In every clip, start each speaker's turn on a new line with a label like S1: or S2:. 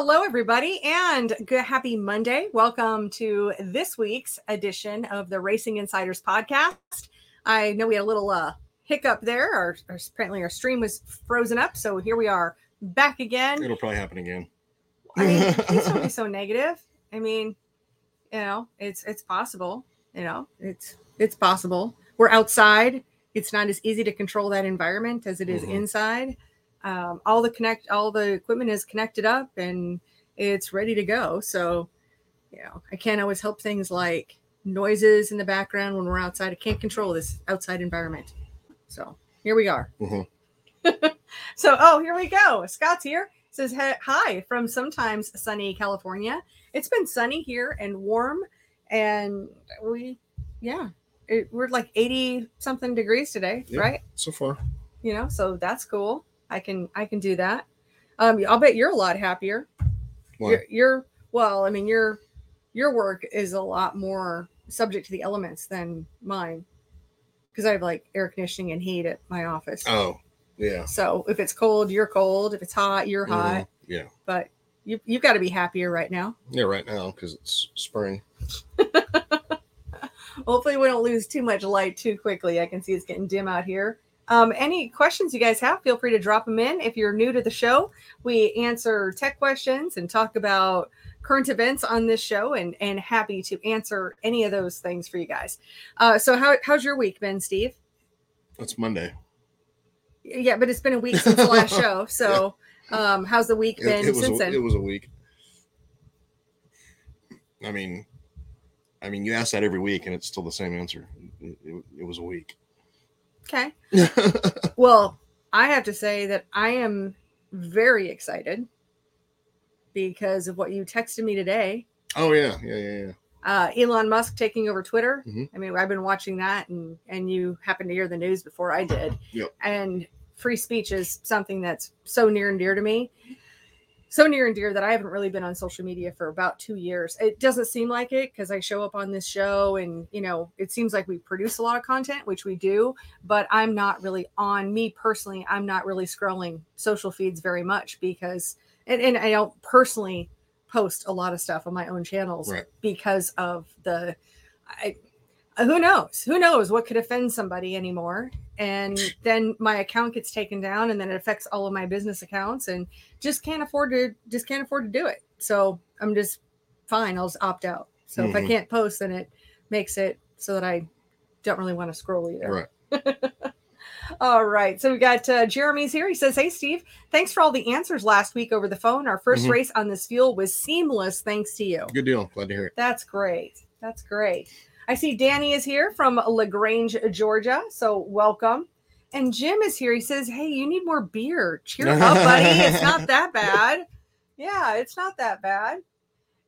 S1: Hello, everybody, and good happy Monday. Welcome to this week's edition of the Racing Insiders podcast. I know we had a little uh, hiccup there. Our, our apparently our stream was frozen up, so here we are back again.
S2: It'll probably happen again.
S1: I mean, please don't be so negative. I mean, you know, it's it's possible. You know, it's it's possible. We're outside. It's not as easy to control that environment as it is
S2: Mhm.
S1: inside. Um, all the connect, all the equipment is connected up and it's ready to go. So, you know, I can't always help things like noises in the background when we're outside. I can't control this outside environment. So here we are.
S2: Mhm.
S1: so, oh, here we go. Scott's here. Says "Hi- from sometimes sunny California. It's been sunny here and warm, and we, yeah, it, we're like eighty something degrees today,
S2: Yep.
S1: right?
S2: So far,
S1: You know, so that's cool. I can I can do that. Um, I'll bet you're a lot happier. You're, you're well. I mean, your your work is a lot more subject to the elements than mine because I have like air conditioning and heat at my office.
S2: oh yeah,
S1: So if it's cold, you're cold. If it's hot, you're hot.
S2: Mhm. yeah,
S1: But you you've got to be happier right now.
S2: yeah. Right now, because it's spring.
S1: Hopefully, we don't lose too much light too quickly. I can see it's getting dim out here. Um, any questions you guys have, feel free to drop them in. If you're new to the show, we answer tech questions and talk about current events on this show, and and happy to answer any of those things for you guys. Uh, so, how, how's your week been, Steve?
S2: It's Monday.
S1: Yeah, but it's been a week since the last show. So, um, how's the week been
S2: it
S1: since
S2: a,
S1: then?
S2: it was a week. I mean, I mean, you ask that every week, and it's still the same answer. It, it, it was a week.
S1: Okay. Well, I have to say that I am very excited because of what you texted me today.
S2: oh yeah, yeah, yeah, yeah.
S1: Uh, Elon Musk taking over Twitter.
S2: Mhm.
S1: I mean, I've been watching that, and and you happened to hear the news before I did.
S2: Yep.
S1: And free speech is something that's so near and dear to me. So near and dear that I haven't really been on social media for about two years. It doesn't seem like it because I show up on this show and, you know, it seems like we produce a lot of content, which we do, but I'm not really on me personally. I'm not really scrolling social feeds very much because, and, and I don't personally post a lot of stuff on my own channels
S2: Right.
S1: because of the, I, who knows? Who knows what could offend somebody anymore? And then my account gets taken down, and then it affects all of my business accounts, and just can't afford to just can't afford to do it. So I'm just fine. I'll just opt out. So if I
S2: Mhm.
S1: can't post, then it makes it so that I don't really want to scroll either.
S2: Right.
S1: All right. So we got uh, Jeremy's here. He says, Hey, Steve, thanks for all the answers last week over the phone. Our 1st
S2: Mhm.
S1: race on this fuel was seamless thanks to you.
S2: Good deal. Glad to hear it.
S1: That's great. That's great. I see Danny is here from LaGrange, Georgia. So welcome. And Jim is here. He says, Hey, you need more beer. Cheer up, buddy. It's not that bad. Yeah, it's not that bad.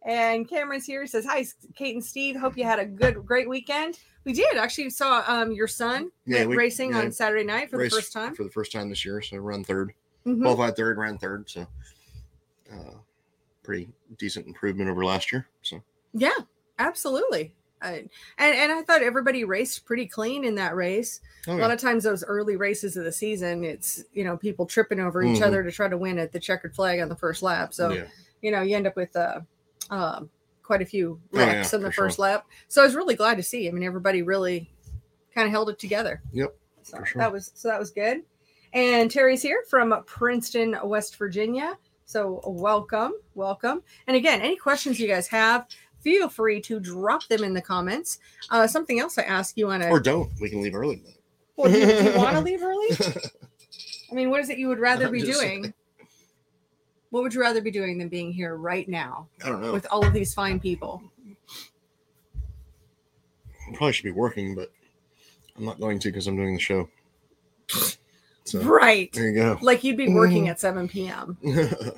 S1: And Cameron's here. He says, Hi, Kate and Steve. Hope you had a good, great weekend. We did actually saw um your son
S2: Yeah, we-
S1: racing
S2: yeah,
S1: on Saturday night for the first time.
S2: for the first time this year. So run third,
S1: Mhm.
S2: qualified third, ran third. So, uh, pretty decent improvement over last year. So
S1: Yeah, absolutely. I, and and I thought everybody raced pretty clean in that race.
S2: oh,
S1: a lot of times those early races of the season it's you know people tripping over each
S2: Mhm.
S1: other to try to win at the checkered flag on the first lap so
S2: yeah.
S1: you know you end up with uh, um, quite a few
S2: Oh, yeah,
S1: wrecks on the
S2: for sure.
S1: first lap so i was really glad to see i mean everybody really kind of held it together
S2: Yep,
S1: so
S2: sure.
S1: that was so that was good and terry's here from princeton west virginia so welcome welcome and again any questions you guys have feel free to drop them in the comments uh, something else i ask you on a
S2: Or don't. We can leave early.
S1: well, do you, you want to leave early? I mean, what is it you would rather
S2: I'm
S1: be doing?
S2: saying.
S1: What would you rather be doing than being here right now
S2: I don't know.
S1: with all of these fine people?
S2: Probably should be working, but I'm not going to because I'm doing the show. So
S1: Right.
S2: there you go.
S1: Like you'd be working at 7 p.m.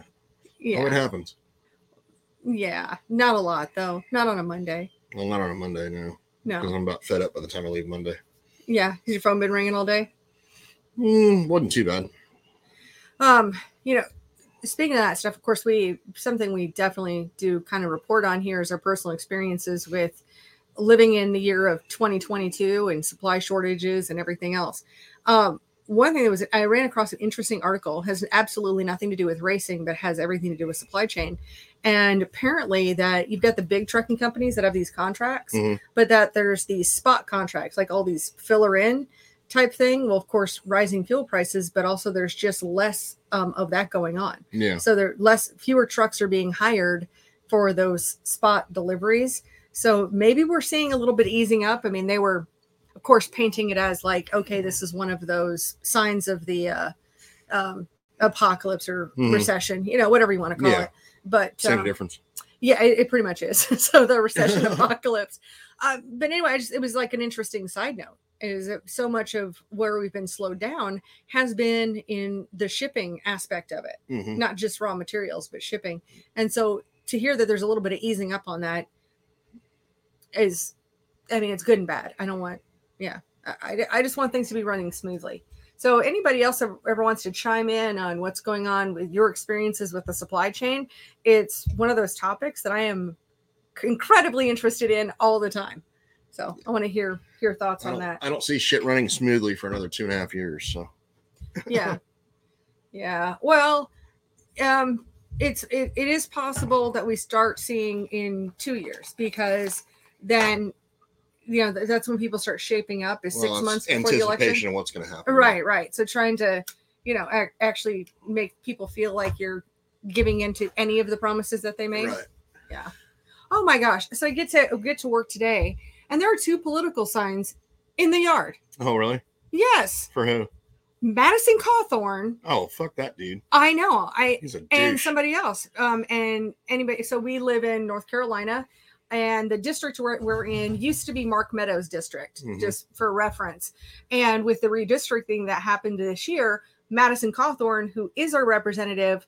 S2: Oh, it happens.
S1: Yeah. Not a lot, though. Not on a Monday.
S2: Well, not on a Monday now No. because
S1: No.
S2: I'm about fed up by the time I leave Monday.
S1: Yeah. Has your phone been ringing all day?
S2: Mm, wasn't too bad.
S1: Um, you know, speaking of that stuff, of course, we something we definitely do kind of report on here is our personal experiences with living in the year of 2022 and supply shortages and everything else. Um, one thing that was I ran across an interesting article has absolutely nothing to do with racing, but has everything to do with supply chain. And apparently, that you've got the big trucking companies that have these contracts,
S2: Mhm.
S1: but that there's these spot contracts, like all these filler in type thing. Well, of course, rising fuel prices, but also there's just less um, of that going on.
S2: Yeah.
S1: So there less fewer trucks are being hired for those spot deliveries. So maybe we're seeing a little bit easing up. I mean, they were of course painting it as like, okay, this is one of those signs of the uh um apocalypse or
S2: Mhm.
S1: recession, you know, whatever you want to call
S2: Yeah.
S1: it. But
S2: Same
S1: um,
S2: difference.
S1: yeah, it, it pretty much is. so the recession apocalypse. Uh, but anyway, I just, it was like an interesting side note. Is that so much of where we've been slowed down has been in the shipping aspect of it,
S2: Mhm.
S1: not just raw materials, but shipping. And so to hear that there's a little bit of easing up on that is, I mean, it's good and bad. I don't want, yeah, I, I- just want things to be running smoothly. So anybody else ever, wants to chime in on what's going on with your experiences with the supply chain? It's one of those topics that I am incredibly interested in all the time. So I want to hear hear thoughts on that.
S2: I don't see shit running smoothly for another two and a half years. So
S1: yeah yeah well um it's it, it is possible that we start seeing in two years because then you know that's when people start shaping up is
S2: Well,
S1: six months before the election
S2: of what's going to happen.
S1: right right so trying to you know ac- actually make people feel like you're giving into any of the promises that they made
S2: Right.
S1: oh my gosh so i get to get to work today and there are two political signs in the yard
S2: Oh, really?
S1: yes
S2: For who?
S1: madison cawthorn
S2: Oh, fuck that dude.
S1: i know i
S2: He's a douche.
S1: and somebody else um and anybody so we live in north carolina and the district we're, we're in used to be mark meadows district
S2: Mhm.
S1: just for reference and with the redistricting that happened this year madison cawthorn who is our representative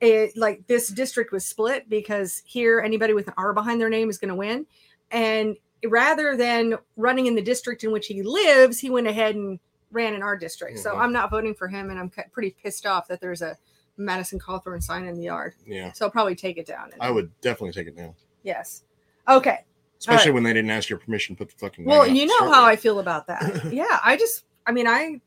S1: it like this district was split because here anybody with an r behind their name is going to win and rather than running in the district in which he lives he went ahead and ran in our district so
S2: Mhm.
S1: i'm not voting for him and i'm pretty pissed off that there's a Madison Cawthorn sign in the yard.
S2: yeah.
S1: So I'll probably take it down.
S2: I would definitely take it down.
S1: Yes. Okay.
S2: Especially when they didn't ask your permission to put the fucking.
S1: Well, you know how I feel about that. yeah. I just, I mean, I,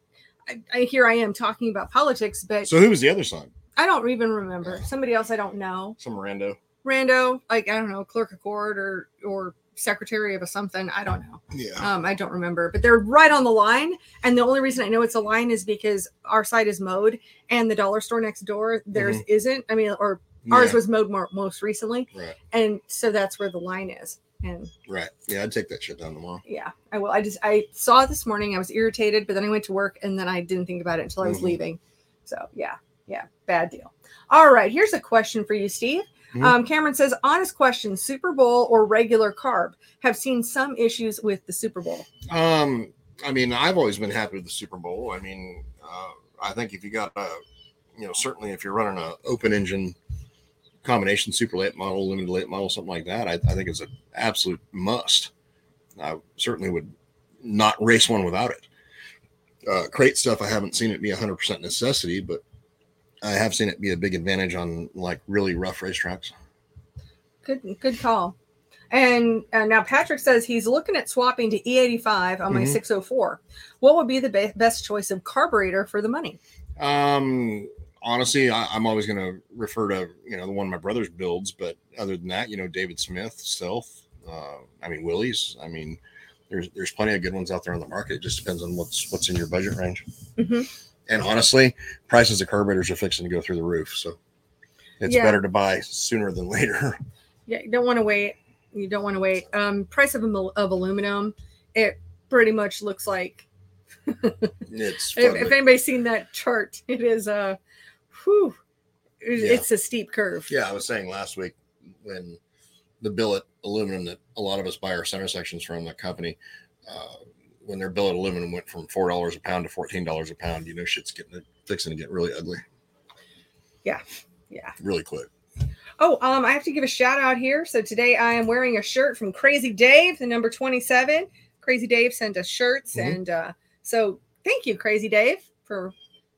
S1: I, I here I am talking about politics, but
S2: So who was the other son?
S1: I don't even remember somebody else I don't know.
S2: Some rando.
S1: Rando, like I don't know, clerk of court or or secretary of a something. I don't know.
S2: Yeah.
S1: Um, I don't remember, but they're right on the line. And the only reason I know it's a line is because our side is mowed, and the dollar store next door theirs isn't. I mean, or ours was mowed more most recently,
S2: Right.
S1: and so that's where the line is. And
S2: Right. Yeah, I'd take that shit down tomorrow.
S1: yeah, I will. I just I saw it this morning. I was irritated, but then I went to work, and then I didn't think about it until I was
S2: Mhm.
S1: leaving. So yeah, yeah, bad deal. All right, here's a question for you, Steve.
S2: Mhm.
S1: Um, Cameron says, honest question: Super Bowl or regular carb? Have seen some issues with the Super Bowl.
S2: Um, I mean, I've always been happy with the Super Bowl. I mean, uh, I think if you got a, you know, certainly if you're running an open engine combination super late model, limited late model, something like that, I, I think it's an absolute must. I certainly would not race one without it. Uh, crate stuff, I haven't seen it be a hundred percent necessity, but I have seen it be a big advantage on like really rough racetracks.
S1: Good, good call. And uh, now Patrick says he's looking at swapping to E85 on my
S2: Mhm.
S1: 604. What would be the be- best choice of carburetor for the money?
S2: Um, honestly, I, I'm always going to refer to you know the one my brother's builds, but other than that, you know, David Smith, Stealth, uh, I mean Willy's. I mean, there's there's plenty of good ones out there on the market. It just depends on what's what's in your budget range.
S1: Mhm.
S2: And honestly, prices of carburetors are fixing to go through the roof, so it's
S1: Yeah.
S2: better to buy sooner than later.
S1: Yeah, you don't want to wait. You don't want to wait. Um, price of, of aluminum, it pretty much looks like
S2: It's
S1: if, if anybody's seen that chart, it is a, whew, it-
S2: Yeah.
S1: it's a steep curve.
S2: Yeah, I was saying last week when the billet aluminum that a lot of us buy our center sections from the company, uh, when their billet aluminum went from four dollars a pound to fourteen dollars a pound, you know shit's getting fixing to get really ugly
S1: Yeah.
S2: Yeah, really quick.
S1: Oh, um, I have to give a shout out here. So today I am wearing a shirt from Crazy Dave, the number 27. Crazy Dave sent us shirts.
S2: Mhm.
S1: And uh, so thank you, Crazy Dave, for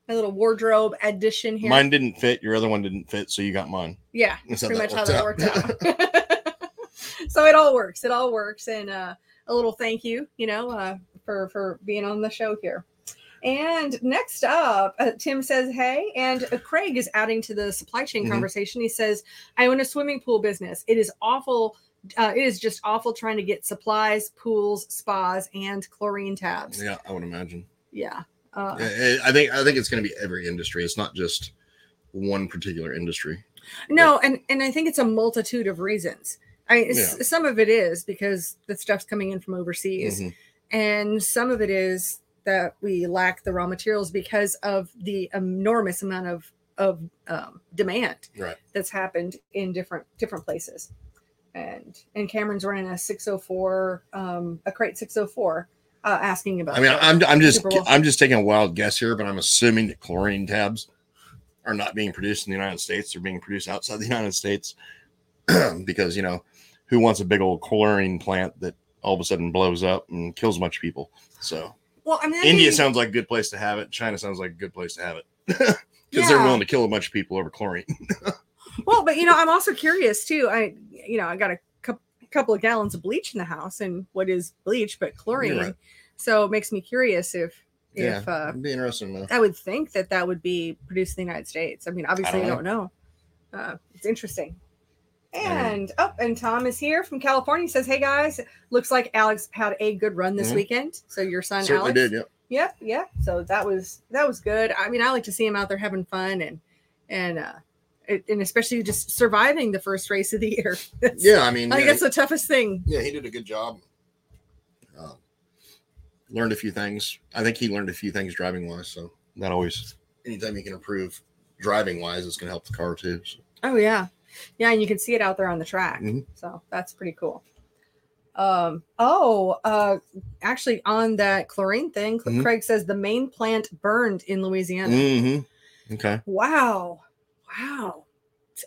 S1: a little wardrobe addition here.
S2: Mine didn't fit, your other one didn't fit, so you got mine.
S1: yeah,
S2: That's
S1: pretty much how that
S2: worked
S1: out. so it all works. It all works. And uh, a little thank you, you know, uh, for for being on the show here. And next up, uh, Tim says, Hey, and uh, Craig is adding to the supply chain
S2: Mhm.
S1: conversation. He says, I own a swimming pool business. It is awful. Uh, it is just awful trying to get supplies, pools, spas, and chlorine tabs.
S2: Yeah, I would imagine.
S1: Yeah. Uh,
S2: I I think I think it's going to be every industry. It's not just one particular industry.
S1: No, and and I think it's a multitude of reasons. I s-
S2: Yeah.
S1: some of it is because the stuff's coming in from overseas,
S2: Mhm.
S1: and some of it is that we lack the raw materials because of the enormous amount of of um, demand
S2: Right.
S1: that's happened in different different places. And and Cameron's running a 604, um, a crate 604, uh, asking about.
S2: I mean. I'm I'm just I'm just taking a wild guess here, but I'm assuming that chlorine tabs are not being produced in the United States. They're being produced outside the United States because you know who wants a big old chlorine plant that all of a sudden blows up and kills a bunch of people. So
S1: well, I mean,
S2: India sounds like a good place to have it. China sounds like a good place to have it because they're willing to kill a bunch of people over chlorine.
S1: Well, but you know, I'm also curious too. I, you know, I got a couple of gallons of bleach in the house, and what is bleach but chlorine?
S2: right.
S1: So it makes me curious if,
S2: yeah,
S1: if uh,
S2: be interesting know.
S1: I would think that that would be produced in the United States. I mean, obviously, I
S2: don't
S1: don't know. Uh, it's interesting.
S2: I
S1: And oh, and Tom is here from California. He says, "Hey guys, looks like Alex had a good run this
S2: Mhm.
S1: weekend. So your son
S2: Certainly
S1: Alex,
S2: did. Yeah.
S1: Yep, yeah. So that was that was good. I mean, I like to see him out there having fun and and uh and especially just surviving the first race of the year. That's-
S2: Yeah. I mean,
S1: I think
S2: yeah,
S1: that's the toughest thing.
S2: yeah, he did a good job. Uh, learned a few things. I think he learned a few things driving wise. So that always, anytime you can improve driving wise, it's going to help the car too. So.
S1: Oh yeah, yeah, and you can see it out there on the track.
S2: Mhm.
S1: So that's pretty cool. Um. Oh. Uh. Actually, on that chlorine thing,
S2: Mhm.
S1: Craig says the main plant burned in Louisiana.
S2: Mm-hmm. Okay.
S1: Wow. Wow.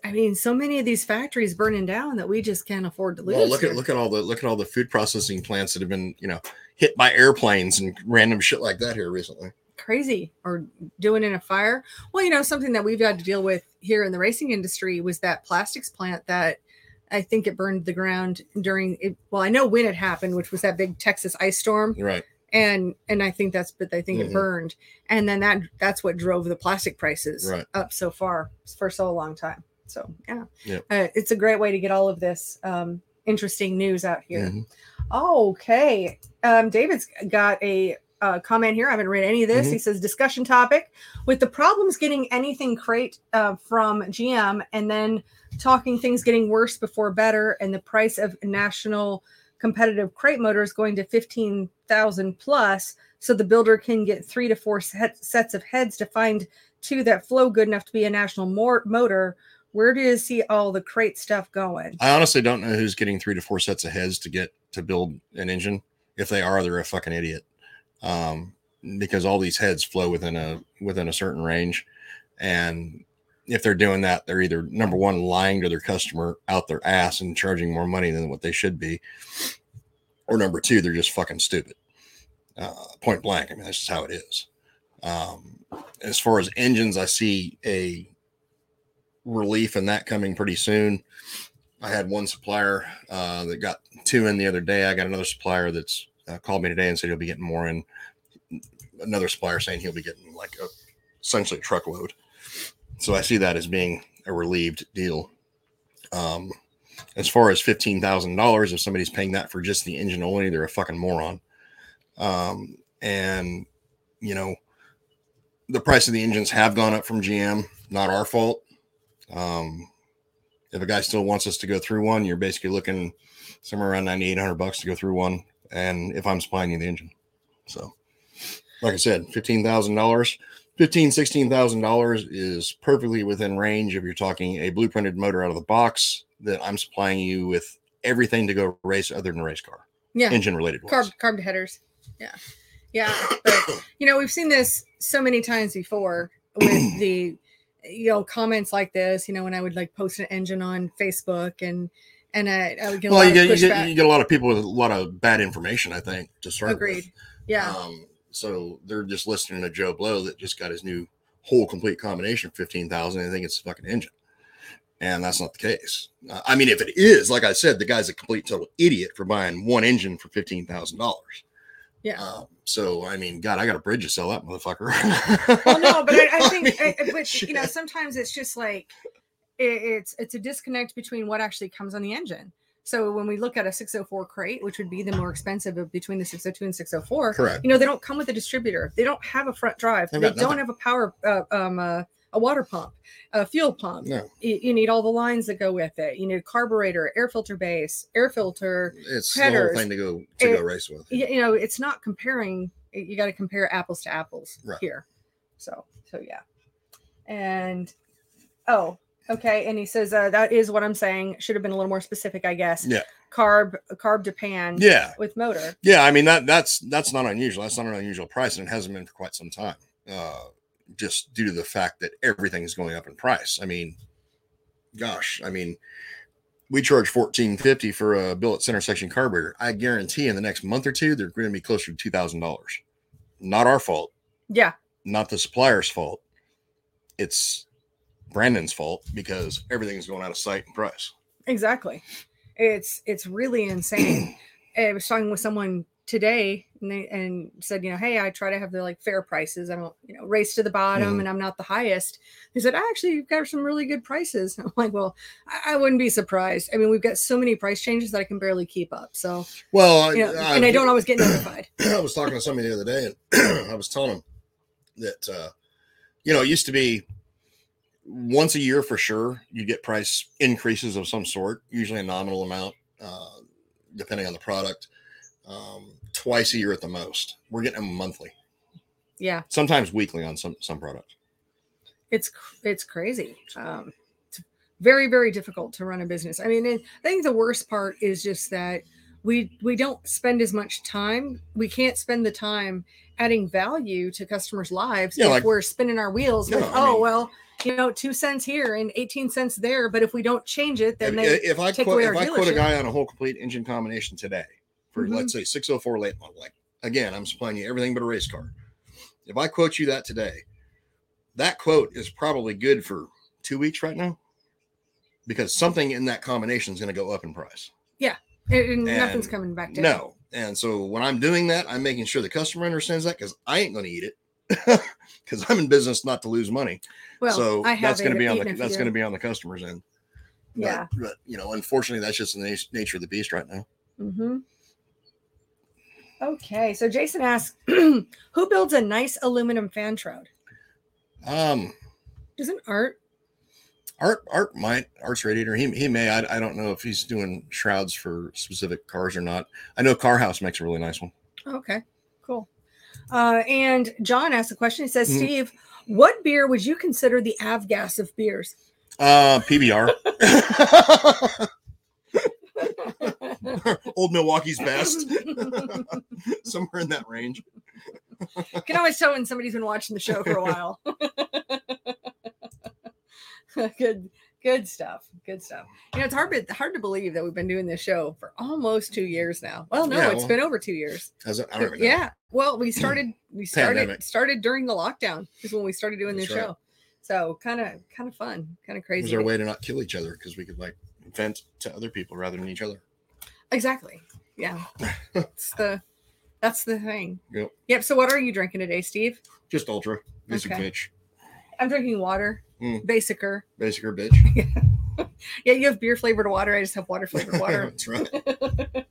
S1: I mean, so many of these factories burning down that we just can't afford to lose.
S2: Well, look
S1: here.
S2: at look at all the look at all the food processing plants that have been you know hit by airplanes and random shit like that here recently.
S1: crazy or doing in a fire. Well, you know, something that we've had to deal with here in the racing industry was that plastics plant that I think it burned the ground during it. Well, I know when it happened, which was that big Texas ice storm,
S2: Right.
S1: And and I think that's but I think
S2: Mhm.
S1: it burned, and then that that's what drove the plastic prices
S2: Right.
S1: up so far for so long time. So yeah,
S2: Yep.
S1: uh, it's a great way to get all of this um, interesting news out here.
S2: Mhm.
S1: Okay. Um, David's got a uh, comment here. I haven't read any of this.
S2: Mhm.
S1: He says discussion topic with the problems getting anything crate uh, from GM and then talking things getting worse before better and the price of national competitive crate motors going to 15,000 plus so the builder can get three to four set, sets of heads to find two that flow good enough to be a national mor- motor. Where do you see all the crate stuff going?
S2: I honestly don't know who's getting three to four sets of heads to get to build an engine. If they are, they're a fucking idiot. Um, because all these heads flow within a within a certain range, and if they're doing that, they're either number one lying to their customer out their ass and charging more money than what they should be, or number two, they're just fucking stupid. Uh, point blank. I mean, that's just how it is. Um, as far as engines, I see a relief in that coming pretty soon. I had one supplier uh, that got two in the other day. I got another supplier that's uh, called me today and said he'll be getting more in. Another supplier saying he'll be getting like a, essentially a truckload. So I see that as being a relieved deal. Um, as far as fifteen thousand dollars, if somebody's paying that for just the engine only, they're a fucking moron. Um, and you know, the price of the engines have gone up from GM. Not our fault. Um, if a guy still wants us to go through one, you're basically looking somewhere around 9,800 bucks to go through one. And if I'm supplying you the engine, so like I said, $15,000, 15, $16,000 is perfectly within range. If you're talking a blueprinted motor out of the box that I'm supplying you with everything to go race other than a race car,
S1: Yeah.
S2: engine related.
S1: carb carb headers yeah yeah but you know we've seen this so many times before with the you know comments like this you know when i would like post an engine on facebook and and i, I would get a
S2: Well,
S1: lot
S2: you get,
S1: of
S2: you get you get a lot of people with a lot of bad information. I think to start. with.
S1: agreed yeah
S2: Um, so they're just listening to Joe Blow that just got his new whole complete combination for fifteen thousand. I think it's a fucking engine, and that's not the case. Uh, I mean, if it is, like I said, the guy's a complete total idiot for buying one engine for fifteen thousand dollars.
S1: Yeah.
S2: Um, so I mean, God, I got a bridge to sell that motherfucker.
S1: well, no, but I, I think,
S2: mean,
S1: I, I- but you know, sometimes it's just like it, it's it's a disconnect between what actually comes on the engine. So when we look at a 604 crate, which would be the more expensive of between the 602 and 604,
S2: correct.
S1: you know, they don't come with a distributor. They don't have a front drive.
S2: They've
S1: They don't
S2: nothing.
S1: have a power, uh, um, uh, a water pump, a fuel pump.
S2: No,
S1: You, you need all the lines that go with it. You need a carburetor, air filter base, air filter.
S2: it's the whole thing to go to
S1: It-
S2: go race with.
S1: You, you know, it's not comparing. You got to compare apples to apples
S2: Right.
S1: here. So, so yeah. And oh, okay. And he says uh, that is what I'm saying. Should have been a little more specific, I guess.
S2: Yeah.
S1: Carb, carb to pan.
S2: Yeah,
S1: With motor.
S2: yeah. I mean that that's that's not unusual. That's not an unusual price, and it hasn't been for quite some time. Uh, just due to the fact that everything is going up in price. I mean, gosh, I mean, we charge fourteen fifty for a billet center section carburetor. I guarantee in the next month or two they're going to be closer to two thousand dollars. Not our fault.
S1: Yeah.
S2: Not the supplier's fault. It's Brandon's fault because everything's going out of sight and price.
S1: Exactly. It's it's really insane. I was talking with someone today and they and said, you know, hey, I try to have the like fair prices. I don't, you know, race to the bottom
S2: Mhm.
S1: and I'm not the highest. He said, I actually, you've got some really good prices. I'm like, well, I, I wouldn't be surprised. I mean, we've got so many price changes that I can barely keep up. So,
S2: Well,
S1: you know, and I don't always get notified.
S2: I was talking to somebody the other day, and I was telling them that uh, you know it used to be once a year for sure you get price increases of some sort, usually a nominal amount, uh, depending on the product. Um, twice a year at the most. We're getting them monthly,
S1: Yeah,
S2: sometimes weekly on some some products.
S1: it's it's crazy. Um, it's very very difficult to run a business. I mean, I think the worst part is just that we we don't spend as much time. We can't spend the time adding value to customers' lives
S2: Yeah,
S1: if
S2: like-
S1: we're spinning our wheels.
S2: No,
S1: with,
S2: I
S1: oh
S2: mean-
S1: well, you know, two cents here and eighteen cents there. But if we don't change it, then
S2: If,
S1: they
S2: if I quote if I quote a guy on a whole complete engine combination today for
S1: Mhm.
S2: let's say 604 late model, like again, I'm supplying you everything but a race car. If I quote you that today, that quote is probably good for two weeks right now because something in that combination is going to go up in price.
S1: and- and nothing's coming back down.
S2: No. And so when I'm doing that, I'm making sure the customer understands that because I ain't going to eat it because I'm in business not to lose money.
S1: Well,
S2: so that's going to be on the
S1: even if you
S2: that's going to be on the customer's end. But-
S1: yeah.
S2: But, you know, unfortunately, that's just the nature of the beast right now.
S1: hmm Okay, so Jason asks, who builds a nice aluminum fan shroud?
S2: Um,
S1: Isn't Art?
S2: Art, Art might, Art's radiator. He, he may. I, I don't know if he's doing shrouds for specific cars or not. I know Car House makes a really nice one.
S1: Okay, cool. Uh, and John asked a question. He says,
S2: Mhm.
S1: Steve, what beer would you consider the avgas of beers?
S2: Uh, PBR, Old Milwaukee's best, somewhere in that range.
S1: You can always tell when somebody's been watching the show for a while. good, good stuff. Good stuff. You know, it's hard, to- hard to believe that we've been doing this show for almost two years now. Well, no,
S2: Yeah,
S1: it's
S2: well-
S1: been over two years.
S2: Has it? I don't even know.
S1: yeah. Well, we started we started
S2: Pandemic.
S1: started during the lockdown is when we started doing this
S2: right.
S1: show. So kind of kind of fun, kind of
S2: It
S1: crazy.
S2: was our way to not kill each other because we could like vent to other people rather than each other.
S1: Exactly. Yeah. It's the that's the thing.
S2: Yep.
S1: Yep. So what are you drinking today, Steve?
S2: Just ultra,
S1: Okay.
S2: bitch,
S1: I'm drinking water.
S2: Mm.
S1: Basicer.
S2: basic or bitch.
S1: Yeah, you have beer flavored water. I just have water flavored water.
S2: That's right.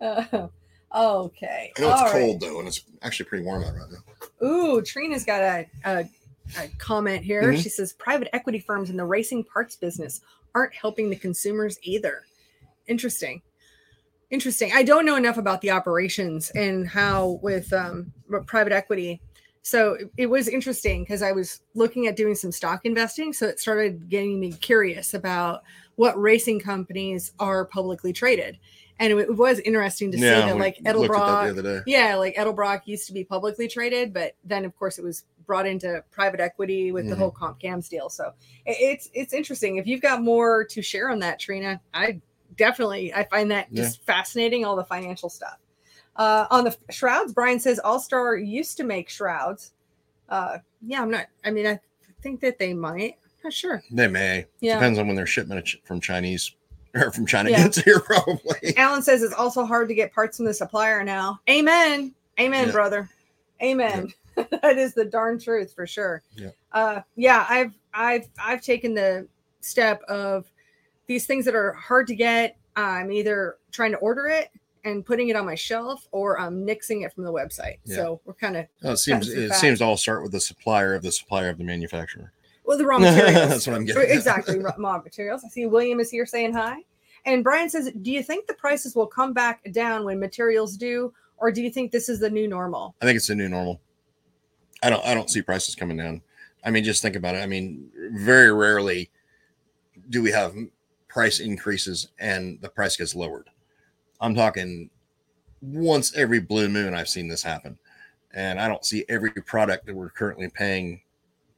S1: Uh, okay.
S2: I know it's
S1: All right.
S2: cold though, and it's actually pretty warm out right now.
S1: Ooh, Trina's got a, a, a comment here.
S2: Mhm.
S1: She says private equity firms in the racing parts business aren't helping the consumers either. Interesting. Interesting. I don't know enough about the operations and how with um, private equity. So it- was interesting because I was looking at doing some stock investing. So it started getting me curious about what racing companies are publicly traded. And it, was interesting to see that like
S2: that
S1: Edelbrock,
S2: the day.
S1: yeah, like Edelbrock used to be publicly traded, but then of course it was brought into private equity with the
S2: Mhm.
S1: whole comp cams deal. So it's it's interesting. If you've got more to share on that, Trina, I definitely I find that
S2: Yeah.
S1: just fascinating. All the financial stuff. Uh, on the shrouds, Brian says All Star used to make shrouds. Uh, yeah, I'm not. I mean, I think that they might. Not sure.
S2: They may.
S1: Yeah.
S2: Depends on when their shipment from Chinese or from China
S1: Yeah.
S2: gets here probably.
S1: Alan says it's also hard to get parts from the supplier now. Amen. Amen,
S2: Yeah.
S1: brother. Amen. that is the darn truth for sure.
S2: Yeah.
S1: Uh yeah, I've I've I've taken the step of these things that are hard to get. I'm either trying to order it and putting it on my shelf or um, I'm nixing it from the website.
S2: Yeah.
S1: So we're kind of
S2: Well, it seems it seems to all start with the supplier of the supplier of the manufacturer.
S1: well the raw materials.
S2: That's what I'm getting.
S1: exactly raw materials. I see William is here saying hi. And Brian says, Do you think the prices will come back down when materials do, or do you think this is the new normal?
S2: I think it's the new normal. I don't I don't see prices coming down. I mean, just think about it. I mean, very rarely do we have price increases and the price gets lowered. I'm talking once every blue moon I've seen this happen. And I don't see every product that we're currently paying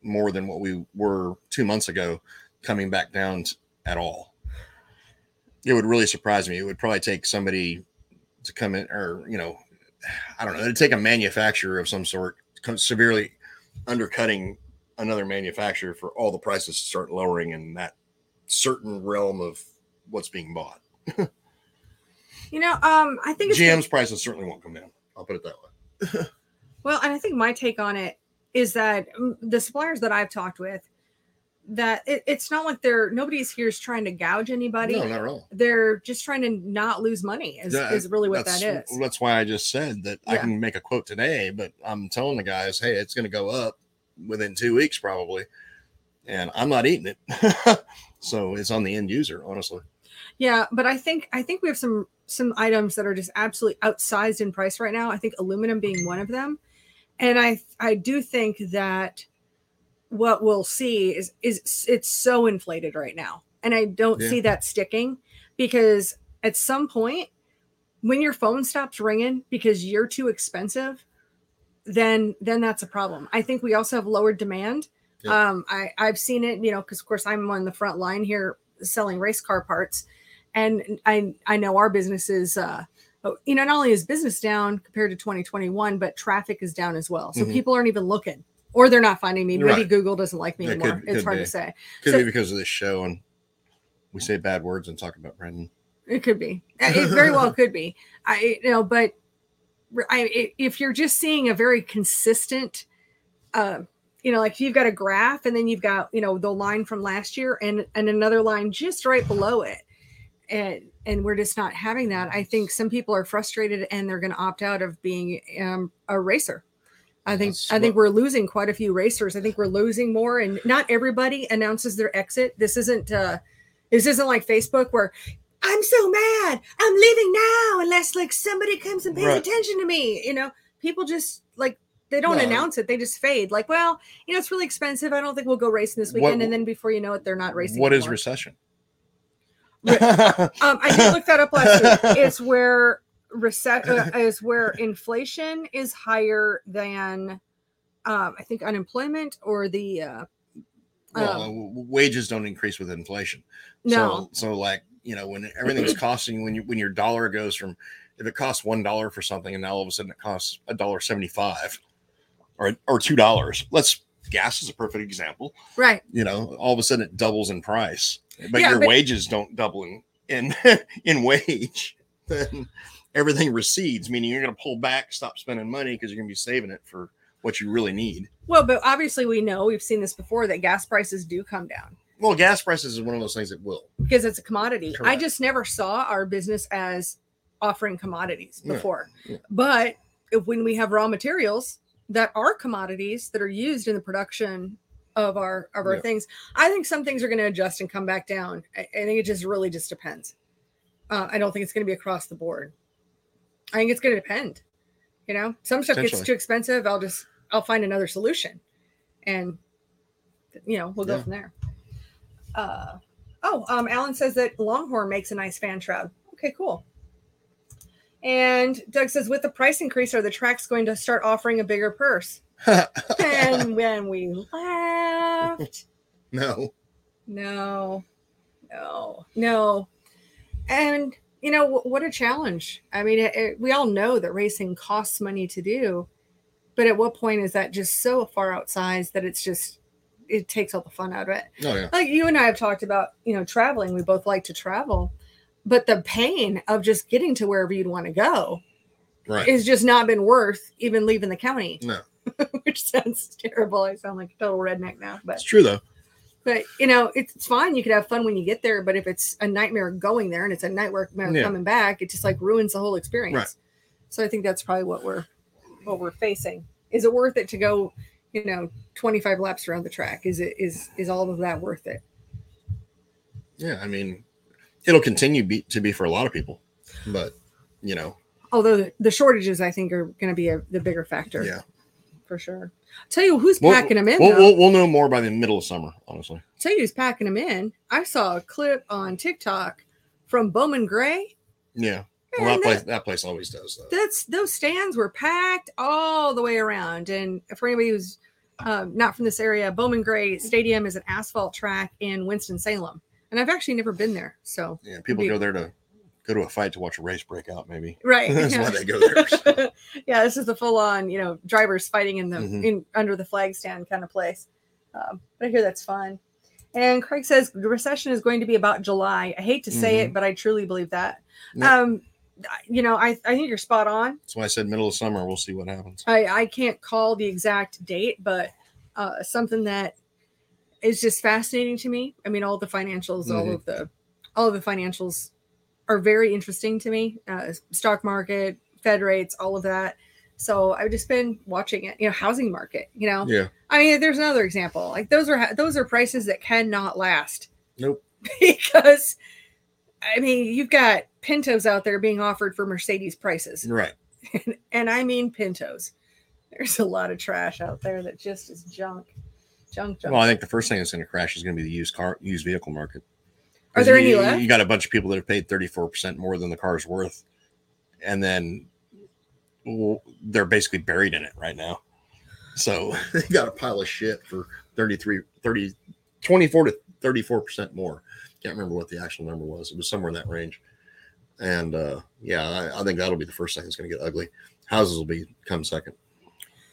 S2: more than what we were 2 months ago coming back down at all. It would really surprise me. It would probably take somebody to come in or, you know, I don't know, it'd take a manufacturer of some sort severely undercutting another manufacturer for all the prices to start lowering in that certain realm of what's being bought.
S1: You know, um, I think
S2: GM's prices certainly won't come down. I'll put it that way.
S1: well, and I think my take on it is that mm, the suppliers that I've talked with, that it, it's not like they're nobody's here is trying to gouge anybody.
S2: No, not at all.
S1: They're just trying to not lose money. Is,
S2: Yeah,
S1: is really what
S2: that's,
S1: that is.
S2: Why I just said that I can make a quote today, but I'm telling the guys, hey, it's going to go up within two weeks probably, and I'm not eating it. so it's on the end user, honestly.
S1: Yeah, but I think I think we have some some items that are just absolutely outsized in price right now. I think aluminum being one of them, and I I do think that what we'll see is is it's so inflated right now, and I don't
S2: Yeah.
S1: see that sticking because at some point when your phone stops ringing because you're too expensive, then then that's a problem. I think we also have lowered demand.
S2: Yeah.
S1: Um, I I've seen it, you know, because of course I'm on the front line here selling race car parts, and I I know our business is uh oh, you know not only is business down compared to 2021, but traffic is down as well. So
S2: Mhm.
S1: people aren't even looking. Or they're not finding me. Maybe
S2: Right.
S1: Google doesn't like me
S2: It
S1: anymore.
S2: could-
S1: it's
S2: could
S1: hard
S2: be.
S1: to say.
S2: Could
S1: So-
S2: be because of this show and we say bad words and talk about Brandon.
S1: It could be. Uh, It very well could be. I you know, but I i- if you're just seeing a very consistent, uh, you know, like if you've got a graph and then you've got you know the line from last year and and another line just right below it, and and we're just not having that. I think some people are frustrated and they're going to opt out of being um, a racer. I think
S2: That's
S1: I think
S2: what-
S1: we're losing quite a few racers. I think we're losing more, and not everybody announces their exit. This isn't uh, this isn't like Facebook where I'm so mad. I'm leaving now unless like somebody comes and pays
S2: Right.
S1: attention to me. You know, people just like they don't
S2: Well-
S1: announce it. They just fade. Like, well, you know, it's really expensive. I don't think we'll go racing this
S2: What-
S1: weekend. and then before you know it, they're not racing.
S2: What is
S1: anymore.
S2: recession?
S1: Re- Um, I did look that up last week. It's where recession uh, is where inflation is higher than um, I think unemployment or the uh,
S2: well,
S1: um,
S2: wages don't increase with inflation.
S1: no.
S2: So, so like you know, when everything's costing, when you when your dollar goes from if it costs one dollar for something, and now all of a sudden it costs a dollar seventy five, or or two dollars. Let's gas is a perfect example.
S1: right.
S2: You know, all of a sudden it doubles in price, but
S1: Yeah,
S2: your
S1: but-
S2: wages don't double in in in wage. Then everything recedes, meaning you're going to pull back, stop spending money because you're going to be saving it for what you really need.
S1: Well, but obviously we know we've seen this before that gas prices do come down.
S2: Well, gas prices is one of those things that will.
S1: because it's a commodity. I just never saw our business as offering commodities
S2: Yeah,
S1: before.
S2: yeah.
S1: But if, when we have raw materials that are commodities that are used in the production of our of our
S2: Yeah.
S1: things, I think some things are going to adjust and come back down. I, I think it just really just depends. Uh, I don't think it's going to be across the board. I think it's going to depend. You know, some stuff gets too expensive. I'll just I'll find another solution, and you know we'll go
S2: Yeah.
S1: from there. Uh, oh, um, Alan says that Longhorn makes a nice fan shroud. Okay, cool. And Doug says, with the price increase, are the tracks going to start offering a bigger purse? And when we laughed,
S2: no.
S1: no, no, no. And, you know, wh- what a challenge. I mean, it, it- we all know that racing costs money to do, but at what point is that just so far outsized that it's just, it takes all the fun out of it?
S2: Oh yeah.
S1: like you and I have talked about, you know, traveling. We both like to travel. but the pain of just getting to wherever you'd want to go
S2: Right.
S1: is just not been worth even leaving the county,
S2: no,
S1: which sounds terrible. I sound like a total redneck now, but
S2: it's true though.
S1: but you know it's, it's fine. You could have fun when you get there, but if it's a nightmare going there and it's a nightmare
S2: Yeah.
S1: coming back, it just like ruins the whole experience.
S2: Right.
S1: So I think that's probably what we're what we're facing. Is it worth it to go, you know, 25 laps around the track? Is it is is all of that worth it?
S2: Yeah, I mean, it'll continue be, to be for a lot of people, but you know,
S1: Although the, the shortages, I think, are going to be a, the bigger factor.
S2: yeah,
S1: for sure. tell you who's
S2: We'll-
S1: packing them in.
S2: we'll, we'll we'll know more by the middle of summer, honestly.
S1: tell you who's packing them in. I saw a clip on TikTok from Bowman Gray.
S2: Yeah, well,
S1: And
S2: that place
S1: that-
S2: that place always does that.
S1: that's those stands were packed all the way around. And for anybody who's um, not from this area, Bowman Gray Stadium is an asphalt track in Winston Salem, and I've actually never been there. So
S2: Yeah, people
S1: Be-
S2: go there to go to a fight to watch a race break out. Maybe
S1: right,
S2: that's
S1: yeah.
S2: why they go there.
S1: yeah, this is the full on, you know, drivers fighting in the
S2: Mhm.
S1: in under the flag stand kind of place. Um, but I hear that's fun. And Craig says the recession is going to be about July. I hate to say it, but I truly believe that.
S2: Yeah.
S1: Um, you know, I, I think you're spot on.
S2: That's why I said middle of summer. We'll see what happens.
S1: I, I can't call the exact date, but uh, something that is just fascinating to me. I mean, all the financials, all
S2: Mhm.
S1: of the all of the financials are very interesting to me. Uh, stock market, Fed rates, all of that. So I've just been watching it. You know, housing market. You know,
S2: Yeah,
S1: I mean, there's another example. Like those are those are prices that cannot last
S2: nope.
S1: because I mean, you've got Pintos out there being offered for Mercedes prices
S2: Right.
S1: and I mean Pintos. There's a lot of trash out there that just is junk, junk, junk.
S2: Well, I think the first thing that's going to crash is going to be the used car, used vehicle market.
S1: Are there any
S2: you,
S1: left?
S2: You got a bunch of people that have paid 34% more than the car's worth. And then well, they're basically buried in it right now. So they got a pile of shit for 33, 30, 24 to 34% more. Can't remember what the actual number was. It was somewhere in that range. And uh, yeah, I, I think that'll be the first thing that's going to get ugly. Houses will be come second.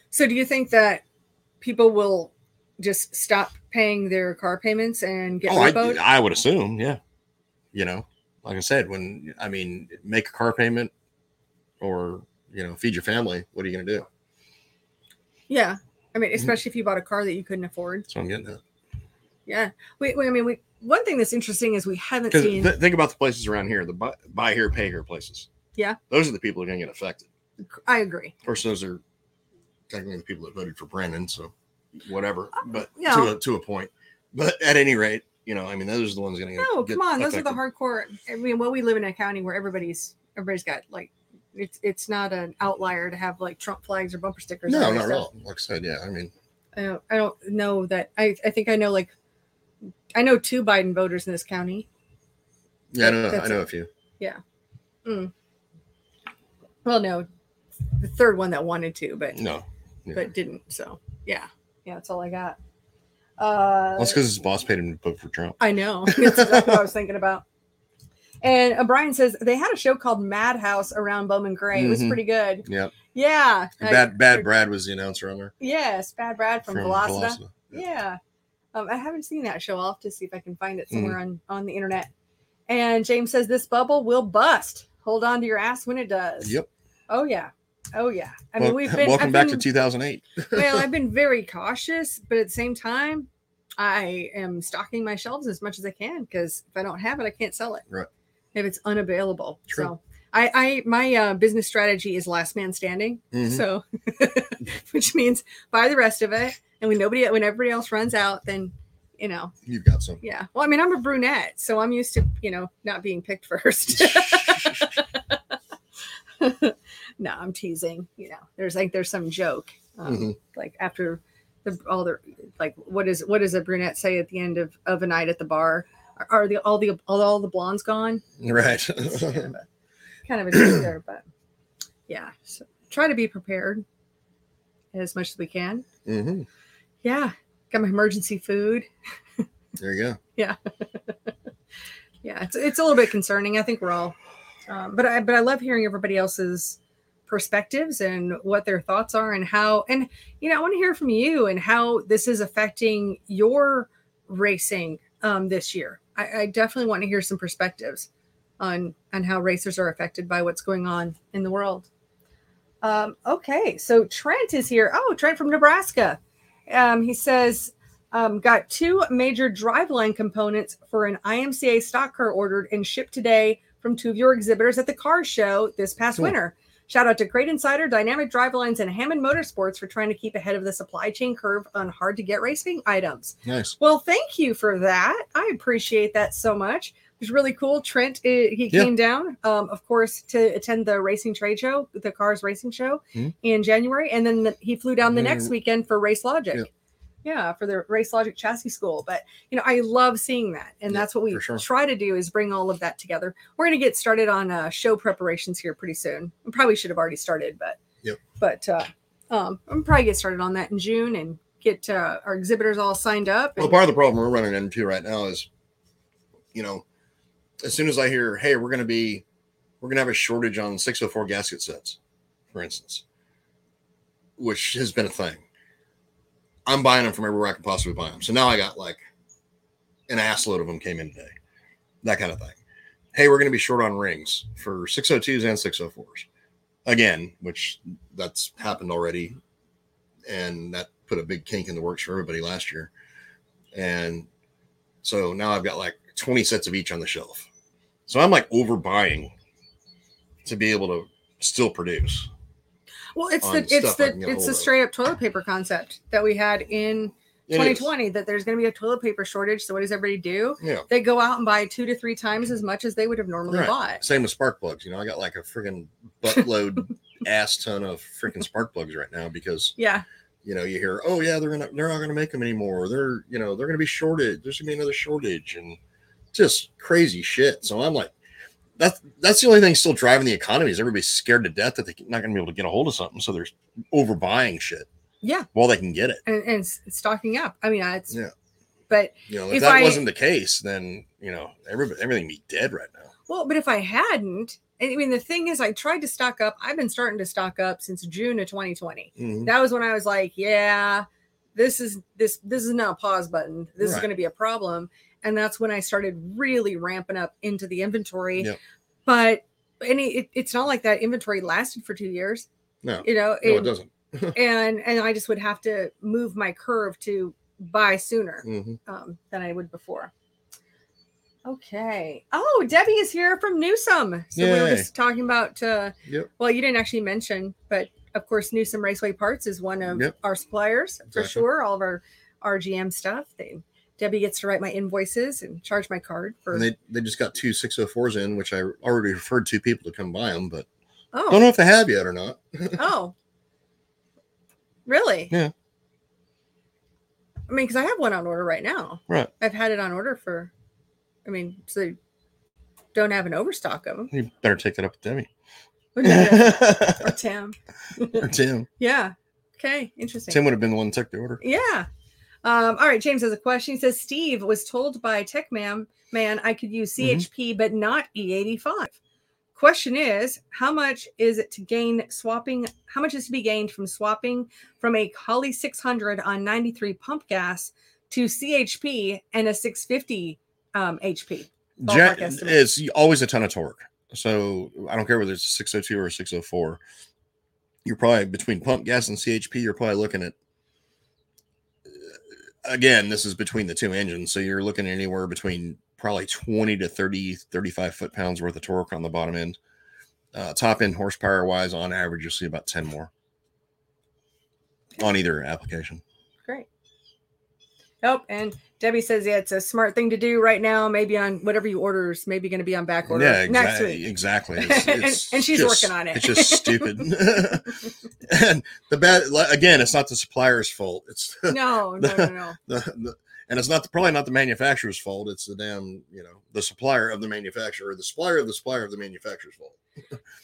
S1: so, do you think that people will just stop paying their car payments and get
S2: Oh, I,
S1: repoed?
S2: I would assume, yeah. You know, like I said, when I mean, make a car payment or you know, feed your family. What are you going to do?
S1: yeah, I mean,
S2: Mm-hmm.
S1: especially if you bought a car that you couldn't afford.
S2: So I'm getting at.
S1: Yeah, we, we I mean, we one thing that's interesting is we haven't seen.
S2: th- think about the places around here, the buy, buy here, pay here places.
S1: Yeah.
S2: those are the people who are going to get affected.
S1: I agree.
S2: Of course, those are technically the people that voted for Brandon, so whatever. Uh, but
S1: yeah.
S2: to a, to a point. But at any rate, you know, I mean, those are the ones going to get.
S1: No, come on, those are the hardcore. I mean, well, we live in a county where everybody's everybody's got like. It's it's not an outlier to have like Trump flags or bumper stickers.
S2: No, not at all. Like I said, yeah. I mean,
S1: I don't, I don't know that. I, I think I know like I know two Biden voters in this county.
S2: yeah, I know. I know
S1: it.
S2: a few. Yeah. Mm.
S1: Well, no, the third one that wanted to, but
S2: No, yeah.
S1: but didn't. So yeah, yeah, that's all I got. Uh,
S2: that's because his boss paid him to vote for Trump.
S1: I know. That's exactly what I was thinking about. And uh, Brian says they had a show called Madhouse around Bowman Gray. It was
S2: Mhm.
S1: pretty good.
S2: Yeah,
S1: Yeah.
S2: Bad bad Brad was the announcer on there
S1: Yes, Bad Brad from, Velocita.
S2: Velocita.
S1: Yeah. Um, I haven't seen that show. I'll have to see if I can find it
S2: Mm-hmm.
S1: somewhere on, on the internet. And James says this bubble will bust. Hold on to your ass when it does.
S2: Yep.
S1: Oh yeah. Oh yeah. I mean,
S2: Well,
S1: we've been
S2: welcome
S1: I've
S2: back
S1: been-
S2: to 2008.
S1: well, I've been very cautious, but at the same time, I am stocking my shelves as much as I can because if I don't have it, I can't sell it.
S2: Right.
S1: If it's unavailable.
S2: True.
S1: So I, I my uh, business strategy is last man standing.
S2: Mhm.
S1: So which means buy the rest of it. And when nobody when everybody else runs out, then you know,
S2: You've got some.
S1: yeah. Well, I mean, I'm a brunette, so I'm used to, you know, not being picked first. No, I'm teasing. You know, there's like there's some joke, um,
S2: Mhm.
S1: like after the all the like what is what does a brunette say at the end of of a night at the bar? Are, are the all the all, all the blondes gone?
S2: Right.
S1: Kind of a, kind of a joke there, but yeah. So try to be prepared as much as we can.
S2: hmm
S1: Yeah, got my emergency food.
S2: There you go.
S1: Yeah, yeah it's, it's a little bit concerning i think we're all um, but i but i love hearing everybody else's perspectives and what their thoughts are and how and you know i want to hear from you and how this is affecting your racing um, this year I, I definitely want to hear some perspectives on on how racers are affected by what's going on in the world. Um, okay, so Trent is here. Oh, Trent from Nebraska. Um, he says, um, got two major driveline components for an IMCA stock car ordered and shipped today from two of your exhibitors at the car show this past
S2: Cool.
S1: winter. Shout out to Crate Insider, Dynamic Drivelines, and Hammond Motorsports for trying to keep ahead of the supply chain curve on hard to get racing items.
S2: Nice.
S1: Well, thank you for that. I appreciate that so much. It was really cool. Trent, uh, he
S2: Yeah.
S1: came down, um, of course, to attend the racing trade show, the Cars Racing Show
S2: Mhm.
S1: in January, and then the, he flew down the next
S2: Mm.
S1: weekend for Race Logic.
S2: Yeah.
S1: Yeah, for the Race Logic Chassis School. But you know, I love seeing that, and
S2: Yeah,
S1: that's what we
S2: sure.
S1: try to do is bring all of that together. We're going to get started on uh, show preparations here pretty soon. We probably should have already started, but
S2: Yep.
S1: but uh, um, I'm probably get started on that in June and get uh, our exhibitors all signed up.
S2: Well, part of the problem we're running into right now is, you know, as soon as I hear, hey, we're going to be, we're going to have a shortage on 604 gasket sets, for instance, which has been a thing. I'm buying them from everywhere I can possibly buy them. So now I got like an ass load of them came in today, that kind of thing. Hey, we're going to be short on rings for 602s and 604s again, which that's happened already. And that put a big kink in the works for everybody last year. And so now I've got like 20 sets of each on the shelf. So I'm like overbuying to be able to still produce.
S1: Well, it's the it's the it's the straight up toilet paper concept that we had in
S2: It is.
S1: 2020 that there's going to be a toilet paper shortage. So what does everybody do?
S2: Yeah.
S1: They go out and buy two to three times as much as they would have normally
S2: Right.
S1: bought.
S2: Same with spark plugs. You know, I got like a freaking buttload ass ton of freaking spark plugs right now because
S1: Yeah,
S2: you know you hear, oh yeah, they're gonna they're not gonna make them anymore. They're you know they're gonna be shorted. There's gonna be another shortage and just crazy shit. So I'm like, that's that's the only thing still driving the economy is everybody's scared to death that they're not gonna be able to get a hold of something. So they're overbuying shit
S1: yeah,
S2: while they can get it.
S1: and, and stocking up. I mean, it's
S2: Yeah.
S1: but
S2: You know, if,
S1: If
S2: that
S1: I-
S2: wasn't the case, then you know everybody everything would be dead right now.
S1: well, but if I hadn't, I mean, the thing is, I tried to stock up. I've been starting to stock up since June of 2020.
S2: Mhm.
S1: That was when I was like, yeah, this is this this is now a pause button. This is going to be a problem, and that's when I started really ramping up into the inventory.
S2: Yep.
S1: But any, it, it's not like that inventory lasted for two years.
S2: No,
S1: You know,
S2: no, it doesn't.
S1: and and I just would have to move my curve to buy sooner
S2: Mhm.
S1: um, than I would before. Okay. Oh, Debbie is here from Newsom. So we were just talking about. Uh,
S2: Yep.
S1: Well, you didn't actually mention, but of course, Newsom Raceway Parts is one of
S2: Yep.
S1: our suppliers for sure. All of our RGM stuff. They Debbie gets to write my invoices and charge my card for.
S2: And they they just got two 604s in, which I already referred two people to come buy them, but oh. don't
S1: oh,
S2: know if they have yet or not.
S1: oh, really?
S2: Yeah.
S1: I mean, because I have one on order right now.
S2: Right.
S1: I've had it on order for, I mean, so they don't have an overstock of them.
S2: You better take that up with Demi
S1: or Tim.
S2: or Tim.
S1: Yeah. Okay. Interesting.
S2: Tim would have been the one that took the order.
S1: Yeah. Um, all right. James has a question. He says Steve was told by Tech Man, man I could use. CHP but not E85. Question is, how much is it to gain swapping? How much is to be gained from swapping from a Holley 600 on 93 pump gas to CHP and a 650 um, HP?
S2: It's always a ton of torque. So I don't care whether it's a 602 or a 604. You're probably between pump gas and CHP, you're probably looking at again, this is between the two engines. So you're looking anywhere between probably 20 to 30, 35 foot pounds worth of torque on the bottom end. Uh, top end horsepower wise, on average, you'll see about 10 more on either application.
S1: Oh, and Debbie says, yeah, it's a smart thing to do right now. Maybe on whatever you order is maybe going to be on back order
S2: Yeah,
S1: next
S2: exactly.
S1: week.
S2: Exactly. It's-
S1: And-
S2: it's
S1: and she's
S2: just-
S1: working on it.
S2: It's just stupid. and the bad again, it's not the supplier's fault. It's the,
S1: No, no, no, no.
S2: the and it's not the, probably not the manufacturer's fault. It's the damn you know the supplier of the manufacturer, or the supplier of the supplier of the manufacturer's fault.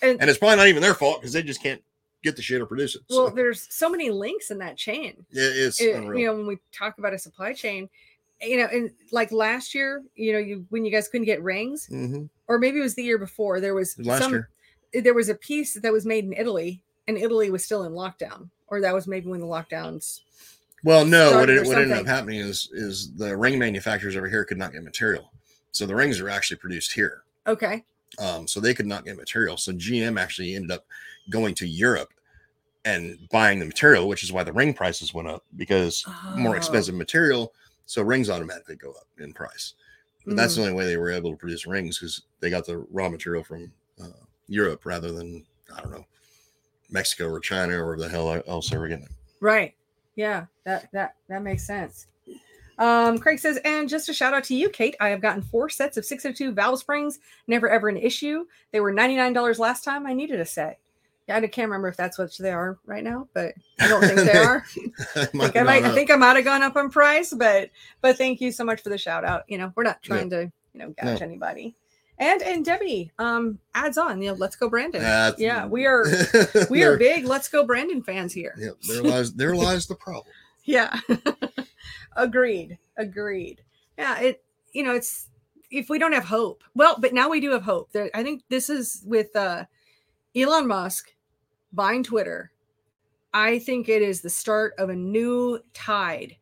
S1: And,
S2: And it's probably not even their fault because they just can't get the shit or produce it.
S1: well,
S2: So,
S1: there's so many links in that chain.
S2: yeah, it's
S1: It-
S2: unreal.
S1: you know, when we talk about a supply chain, you know, and like last year, you know, you when you guys couldn't get rings,
S2: Mhm.
S1: or maybe it was the year before, there was
S2: Last
S1: some
S2: year,
S1: there was a piece that was made in Italy, and Italy was still in lockdown, or that was maybe when the lockdowns.
S2: well, no, what, it, what ended up happening is is the ring manufacturers over here could not get material, so the rings are actually produced here.
S1: Okay,
S2: Um, so they could not get material. So GM actually ended up going to Europe and buying the material, which is why the ring prices went up because more
S1: Oh.
S2: expensive material. So rings automatically go up in price. But that's
S1: Mm.
S2: the only way they were able to produce rings because they got the raw material from uh, Europe rather than I don't know Mexico or China or wherever the hell else they were getting. it.
S1: Right. Yeah, that that that makes sense. Um, Craig says, and just a shout out to you, Kate. I have gotten four sets of 602 valve springs, never ever an issue. They were $99 last time I needed a set. Yeah, I can't remember if that's what they are right now, but I don't think they are.
S2: I
S1: think I, might, I think I might have gone up on price, but but thank you so much for the shout out. You know, we're not trying to you know gouge
S2: No.
S1: anybody. And and Debbie um adds on, you know, let's go Brandon. Yeah, we are we are big let's go Brandon fans here.
S2: Yep, there lies there lies the problem.
S1: Yeah. Agreed. Agreed. Yeah, it you know, it's if we don't have hope. Well, but now we do have hope. There I think this is with uh Elon Musk buying Twitter. I think it is the start of a new tide.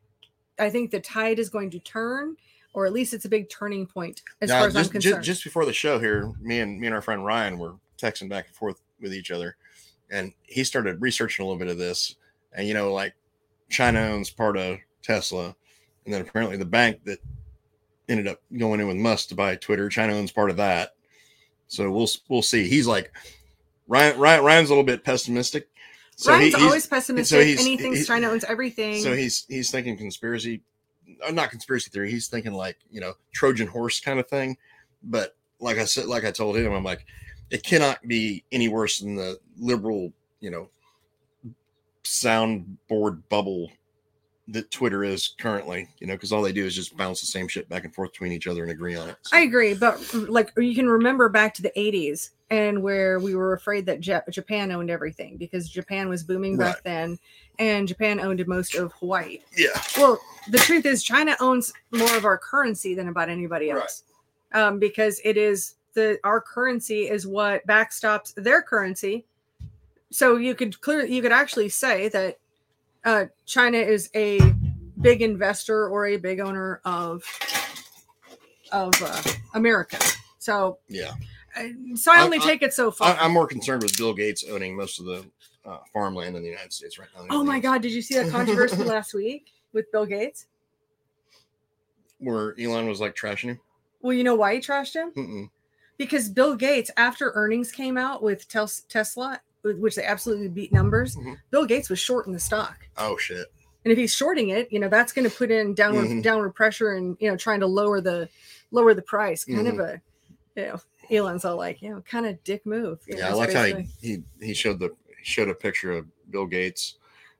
S1: I think the tide is going to turn, or at least it's a big turning point as
S2: Now,
S1: far as
S2: just,
S1: I'm concerned.
S2: just before the show here, me and me and our friend Ryan were texting back and forth with each other, and he started researching a little bit of this. And you know, like China owns part of Tesla, and then apparently the bank that ended up going in with Musk to buy Twitter, China owns part of that. So we'll we'll see. He's like Ryan. Ryan Ryan's a little bit pessimistic. So he-
S1: Ryan's
S2: he's-
S1: always pessimistic.
S2: he's-
S1: Anything
S2: he-
S1: China owns everything.
S2: so he's he's thinking conspiracy, uh, not conspiracy theory. He's thinking like you know Trojan horse kind of thing. But like I said, like I told him, I'm like, it cannot be any worse than the liberal, you know, soundboard bubble that Twitter is currently. You know, because all they do is just bounce the same shit back and forth between each other and agree on it. So,
S1: I agree, but like you can remember back to the 80s and where we were afraid that Ja- Japan owned everything because Japan was booming back then and Japan owned most of Hawaii.
S2: yeah,
S1: Well, the truth is China owns more of our currency than about anybody
S2: Right.
S1: else. Um, because it is the our currency is what backstops their currency. So you could clearly you could actually say that uh, China is a big investor or a big owner of of uh, America. So
S2: yeah.
S1: uh, so I
S2: I-
S1: only
S2: I-
S1: take it so far.
S2: I'm more concerned with Bill Gates owning most of the uh, farmland in the United States right now.
S1: oh my God! Did you see that controversy last week with Bill Gates?
S2: Where Elon was like trashing him.
S1: Well, you know why he trashed him?
S2: Mm-mm.
S1: because Bill Gates, after earnings came out with Tes- Which they absolutely beat numbers,
S2: Mhm.
S1: Bill Gates was shorting the stock.
S2: Oh shit.
S1: And if he's shorting it, you know that's going to put in downward
S2: Mhm.
S1: downward pressure and you know trying to lower the lower the price. Kind of a you know Elon's all like you know kind of dick move. you know,
S2: Yeah, I like how he, he he showed the he showed a picture of Bill Gates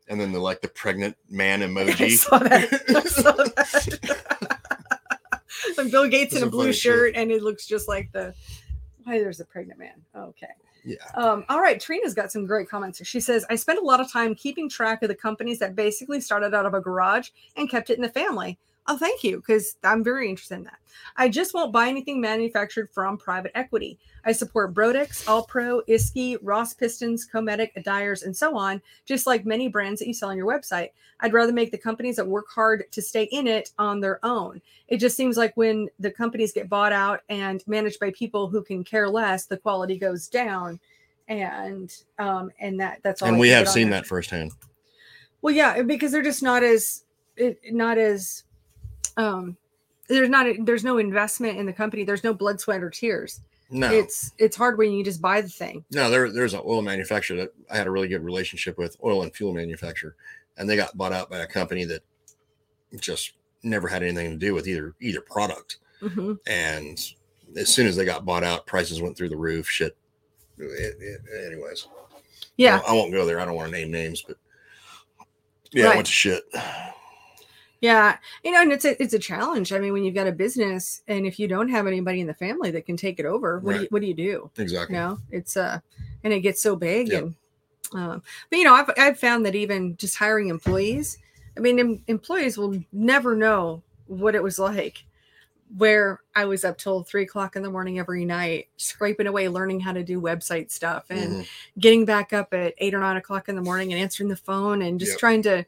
S2: and then the like the pregnant man
S1: I
S2: emoji.
S1: saw that. I saw that. Bill Gates in
S2: Some
S1: a blue
S2: shit.
S1: shirt, and it looks just like the. Why there's a pregnant man? Okay. Um, all right, Trina's got some great comments. She says, I spent a lot of time keeping track of the companies that basically started out of a garage and kept it in the family. Oh, thank you, because I'm very interested in that. I just won't buy anything manufactured from private equity. I support Brodix, Allpro, Isky, Ross Pistons, Cometic, Dyers, and so on, just like many brands that you sell on your website. I'd rather make the companies that work hard to stay in it on their own. It just seems like when the companies get bought out and managed by people who can care less, the quality goes down. And um and that that's all
S2: And
S1: I
S2: we have seen
S1: that.
S2: that firsthand.
S1: Well, yeah, because they're just not as it, not as um there's not a, there's no investment in the company. There's no blood, sweat, or tears.
S2: No,
S1: It's it's hard when you just buy the thing.
S2: no, there there's an oil manufacturer that I had a really good relationship with, oil and fuel manufacturer, and they got bought out by a company that just never had anything to do with either either product.
S1: Mhm.
S2: And as soon as they got bought out, prices went through the roof. Shit. It, it, anyways,
S1: Yeah,
S2: I won't go there. I don't want to name names, but yeah,
S1: Right.
S2: it went to shit.
S1: Yeah, you know, and it's a it's a challenge. I mean, when you've got a business and if you don't have anybody in the family that can take it over, what do you what do you do?
S2: Exactly.
S1: you know it's uh and it gets so big
S2: Yep.
S1: and um but you know I've, I've found that even just hiring employees i mean em- employees will never know what it was like where i was up till three o'clock in the morning every night scraping away learning how to do website stuff and
S2: Mhm.
S1: getting back up at eight or nine o'clock in the morning and answering the phone and just
S2: Yep.
S1: trying to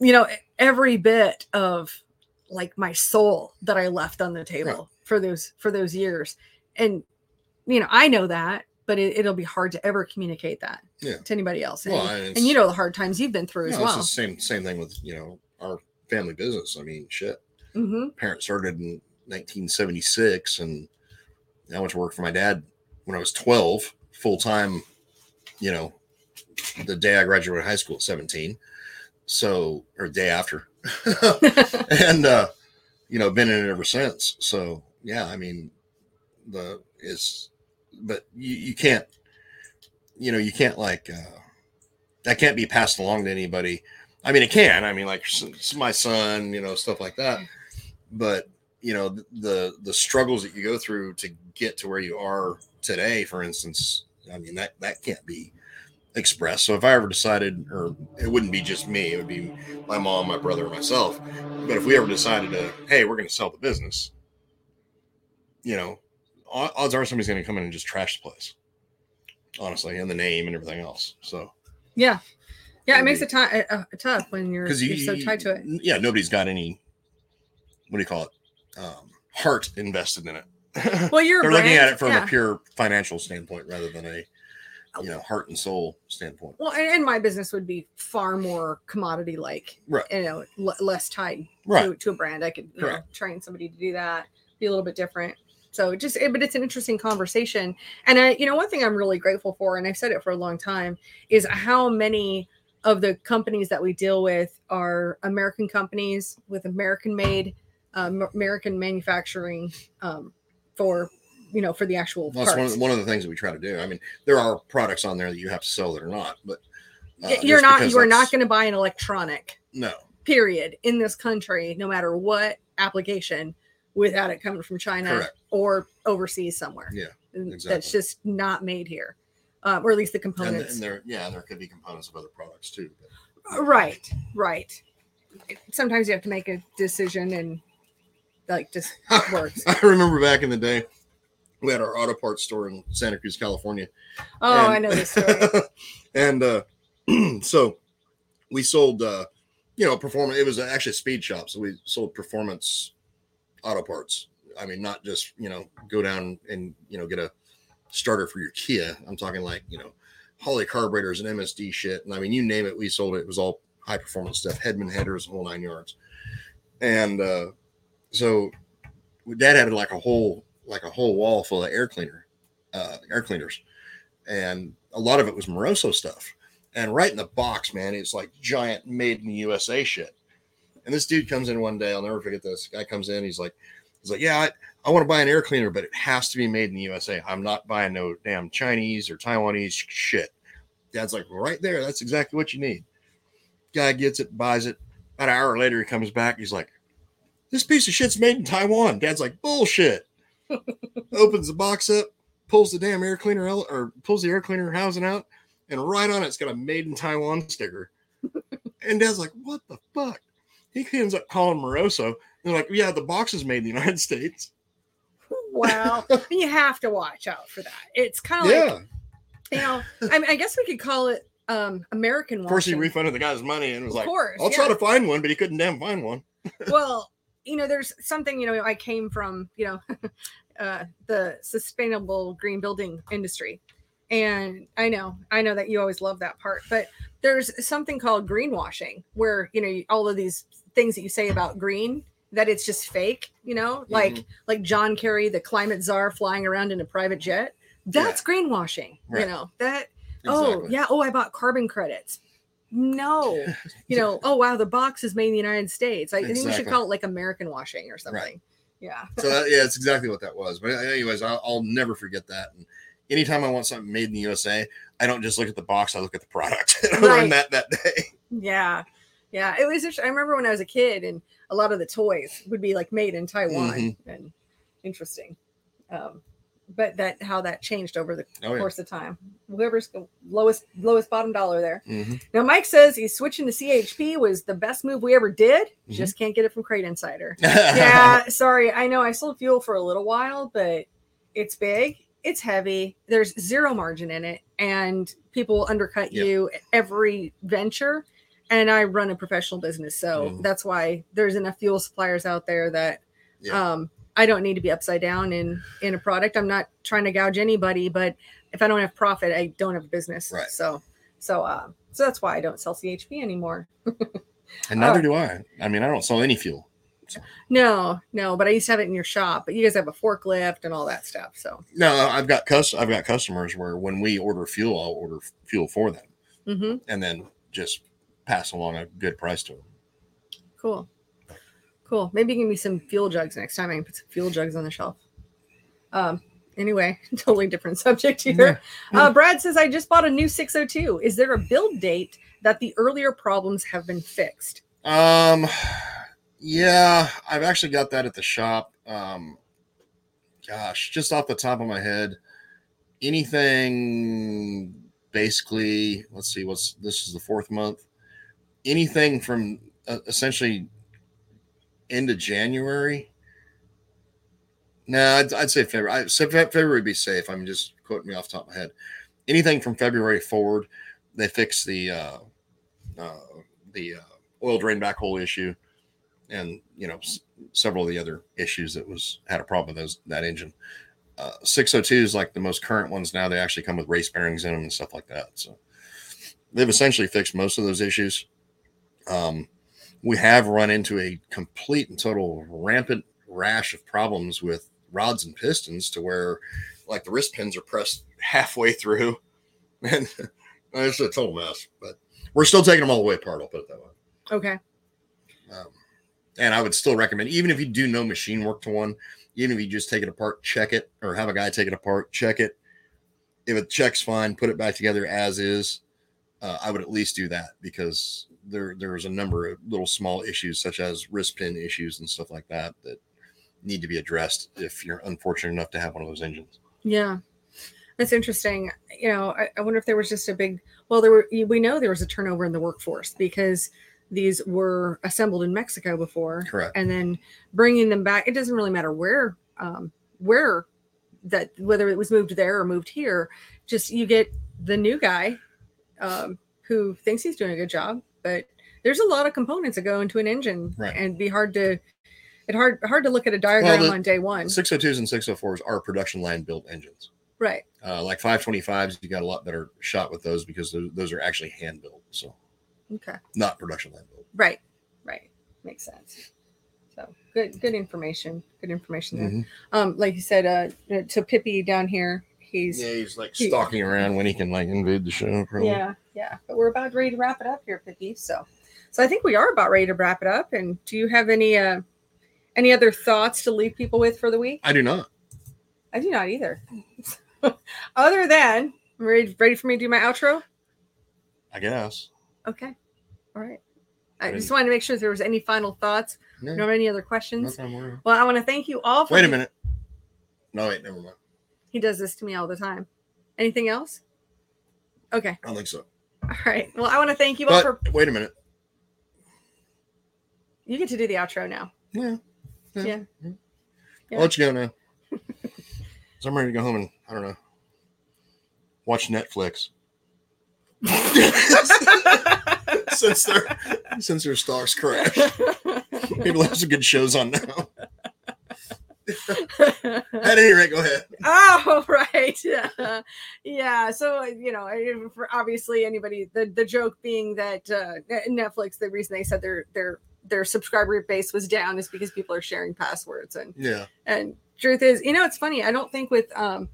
S1: you know every bit of like my soul that i left on the table for those for those years and you know, I know that, but it, it'll be hard to ever communicate that
S2: Yeah.
S1: to anybody else. And,
S2: Well, and
S1: and you know the hard times you've been through as
S2: No, it's
S1: well.
S2: the same same thing with you know our family business. I mean, shit.
S1: hmm
S2: Parents started in 1976, and I went to work for my dad when I was 12, full time. You know, the day I graduated high school at 17, so or day after, and uh, you know, been in it ever since. So yeah, I mean, the is, but you, you can't, you know, you can't like uh, that can't be passed along to anybody. I mean, it can. I mean, like my son, you know, stuff like that. But you know, the the struggles that you go through to get to where you are today, for instance, I mean that that can't be expressed. So if I ever decided, or it wouldn't be just me, it would be my mom, my brother, myself. But if we ever decided to, hey, we're going to sell the business, you know, odds are somebody's going to come in and just trash the place, honestly, and the name and everything else. So
S1: yeah. Yeah, it makes it ti- uh, uh, tough when you're,
S2: because
S1: you're so tied to it.
S2: Yeah, nobody's got any. What do you call it? Um, heart invested in it.
S1: Well, you're
S2: They're looking at it from
S1: yeah.
S2: a pure financial standpoint rather than a, you know, heart and soul standpoint.
S1: Well, and, and my business would be far more commodity like,
S2: Right.
S1: you know, l- less tied
S2: Right.
S1: to, to a brand. I could you know, train somebody to do that, be a little bit different. So just, it, but it's an interesting conversation. And I, you know, one thing I'm really grateful for, and I've said it for a long time, is how many of the companies that we deal with are American companies with American made, um, American manufacturing um, for, you know, for the actual
S2: Well, that's one of, one of the things that we try to do. I mean, there are products on there that you have to sell that are not, but uh,
S1: you're not, you are not going to buy an electronic
S2: No,
S1: period in this country, no matter what application, without it coming from China
S2: Correct.
S1: or overseas somewhere.
S2: Yeah, exactly.
S1: That's just not made here, um, or at least the
S2: and,
S1: components.
S2: and there, yeah, there could be components of other products too. But
S1: Uh, right, right. Sometimes you have to make a decision and like just works.
S2: I remember back in the day, we had our auto parts store in Santa Cruz, California.
S1: Oh, I know this story.
S2: and uh, so we sold, uh, you know, performance. It was actually a speed shop, so we sold performance auto parts. I mean, not just you know go down and you know get a starter for your Kia. I'm talking like you know Holley carburetors and MSD shit, and I mean you name it, we sold it. It was all high performance stuff, Hedman headers, whole nine yards. And uh, so Dad had like a whole like a whole wall full of air cleaner, uh, air cleaners, and a lot of it was Moroso stuff. And right in the box, man, it's like giant made in the USA shit. And this dude comes in one day, I'll never forget this. Guy comes in, he's like, he's like, Yeah, I, I want to buy an air cleaner, but it has to be made in the USA. I'm not buying no damn Chinese or Taiwanese shit. Dad's like, well, right there, that's exactly what you need. Guy gets it, buys it. About an hour later, he comes back, he's like, This piece of shit's made in Taiwan. Dad's like, bullshit. Opens the box up, pulls the damn air cleaner out or pulls the air cleaner housing out, and right on it, it's got a made in Taiwan sticker. and Dad's like, what the fuck? He ends up calling Moroso. And they're like, yeah, the box is made in the United States.
S1: wow, you have to watch out for that. It's kind of
S2: yeah.
S1: like you know. I, mean, I guess we could call it um American
S2: of course, he refunded the guy's money and was
S1: Of
S2: like,
S1: course,
S2: I'll try to find one, but he couldn't damn find one.
S1: well, you know, there's something, you know, I came from, you know, uh, the sustainable green building industry. And I know, I know that you always love that part, but there's something called greenwashing where, you know, all of these things that you say about green, that it's just fake, you know, like,
S2: Mhm.
S1: like John Kerry, the climate czar flying around in a private jet. That's greenwashing, you know, that, oh yeah, oh, I bought carbon credits. No, you know, oh wow, the box is made in the United States. I think we should call it like American washing or something. Yeah.
S2: So that, yeah, it's exactly what that was. But anyways, I'll, I'll never forget that. And anytime I want something made in the USA, I don't just look at the box; I look at the product. I
S1: Right.
S2: learned that that day.
S1: Yeah. Yeah. It was, I remember when I was a kid and a lot of the toys would be like made in Taiwan
S2: Mhm.
S1: and interesting. Um, but that, how that changed over the
S2: Oh yeah.
S1: course of time. Whoever's lowest, lowest bottom dollar there.
S2: Mhm.
S1: Now, Mike says he's switching to CHP was the best move we ever did.
S2: Mm-hmm.
S1: Just can't get it from Crate Insider. yeah, sorry. I know I sold fuel for a little while, but it's big, it's heavy, there's zero margin in it, and people will undercut
S2: Yep.
S1: you every venture. And I run a professional business, so
S2: Mhm.
S1: that's why there's enough fuel suppliers out there that
S2: Yeah.
S1: um I don't need to be upside down in in a product. I'm not trying to gouge anybody, but if I don't have profit, I don't have a business.
S2: Right.
S1: So so uh so that's why I don't sell CHP anymore.
S2: And neither
S1: Oh.
S2: do I. I mean, I don't sell any fuel.
S1: No, no, but I used to have it in your shop. But you guys have a forklift and all that stuff. So
S2: No, I've got cus- I've got customers where when we order fuel, I'll order fuel for them
S1: mm-hmm.
S2: and then just pass along a good price to them.
S1: cool. Cool. Maybe give me some fuel jugs next time. I can put some fuel jugs on the shelf. Um anyway, totally different subject here. Uh, Brad says, I just bought a new 602. Is there a build date that the earlier problems have been fixed?
S2: Um, yeah, I've actually got that at the shop. Um, gosh, just off the top of my head, anything basically, let's see, what's this is the fourth month. Anything from uh, essentially of January. No, I'd, I'd say February. I, February would be safe. I'm just quoting me off top of my head. Anything from February forward, they fix the uh, uh, the uh, oil drain back hole issue, and you know s- several of the other issues that was had a problem with those that engine. Uh, 602 is like the most current ones now. They actually come with race bearings in them and stuff like that. So they've essentially fixed most of those issues. Um, we have run into a complete and total rampant rash of problems with rods and pistons to where like the wrist pins are pressed halfway through. And it's a total mess but we're still taking them all the way apart i'll put it that way.
S1: Okay.
S2: um, and i would still recommend even if you do no machine work to one even if you just take it apart check it or have a guy take it apart check it. If it checks fine put it back together as is. Uh, i would at least do that because there there's a number of little small issues such as wrist pin issues and stuff like that that need to be addressed if you're unfortunate enough to have one of those engines
S1: Yeah. That's interesting. You know, I, I wonder if there was just a big, well, there were, we know there was a turnover in the workforce because these were assembled in Mexico before.
S2: correct
S1: And then bringing them back, it doesn't really matter where, um, where that, whether it was moved there or moved here, just you get the new guy um, who thinks he's doing a good job, but there's a lot of components that go into an engine
S2: Right.
S1: and be hard to, it hard, hard to look at a diagram
S2: the-
S1: on day one.
S2: 602s and 604s are production line built engines
S1: Right.
S2: uh, like 525s you got a lot better shot with those because those, those are actually hand built so
S1: Okay.
S2: not production line built
S1: Right, right, makes sense. So good, good information. Good information there.
S2: Mhm.
S1: Um, like you said, uh, to Pippi down here, he's
S2: yeah he's like
S1: he-
S2: stalking around when he can like invade the show probably.
S1: yeah, yeah. But we're about ready to wrap it up here, Pippi. So, so I think we are about ready to wrap it up. And do you have any uh, any other thoughts to leave people with for the week?
S2: i do not
S1: I do not either. Other than ready, ready for me to do my outro.
S2: i guess
S1: Okay, all right. I just wanted to make sure if there was any final thoughts.
S2: no,
S1: You any other questions? Well, I want to thank you all for
S2: wait a minute no wait never mind
S1: He does this to me all the time. Anything else? Okay.
S2: i don't think so
S1: All right. Well, I want to thank you all
S2: but
S1: for.
S2: wait a minute
S1: You get to do the outro now.
S2: yeah
S1: Yeah.
S2: I'll let you go now so i'm ready to go home and i don't know watch netflix since their since their stocks crash people have some good shows on now at any rate go ahead
S1: oh, right. Yeah. yeah. So, you know, for obviously anybody, the, the joke being that uh, Netflix, the reason they said their their their subscriber base was down is because people are sharing passwords and
S2: yeah
S1: And truth is, you know, it's funny. I don't think with um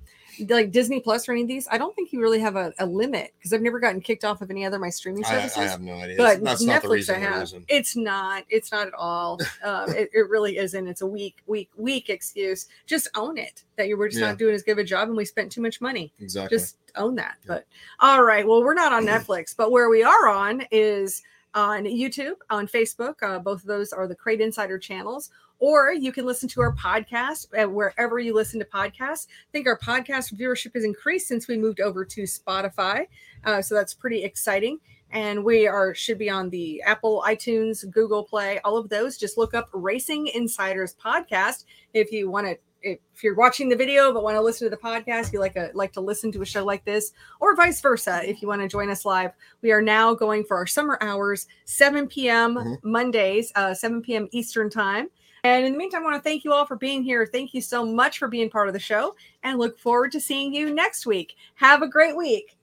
S1: like Disney Plus or any of these, I don't think you really have a, a limit because I've never gotten kicked off of any other of my streaming services.
S2: I have no idea
S1: but
S2: that's
S1: Netflix,
S2: not the reason
S1: I have. It's not. It's not at all. Um, it, it really isn't. It's a weak, weak, weak excuse. Just own it that you were just
S2: Yeah.
S1: not doing as good of a job and we spent too much money.
S2: exactly
S1: Just own that. But all right. Well, we're not on Netflix, but where we are on is on YouTube, on Facebook. Uh, both of those are the Crate Insider channels. Or you can listen to our podcast wherever you listen to podcasts. I think our podcast viewership has increased since we moved over to Spotify. Uh, so that's pretty exciting. And we are should be on the Apple, iTunes, Google Play, all of those. Just look up Racing Insiders Podcast if you want to if you're watching the video but want to listen to the podcast, you like a like to listen to a show like this, or vice versa. If you want to join us live, we are now going for our summer hours, 7 p.m.
S2: Mhm.
S1: Mondays, uh, 7 p.m. Eastern time. And in the meantime, I want to thank you all for being here. Thank you so much for being part of the show and look forward to seeing you next week. Have a great week.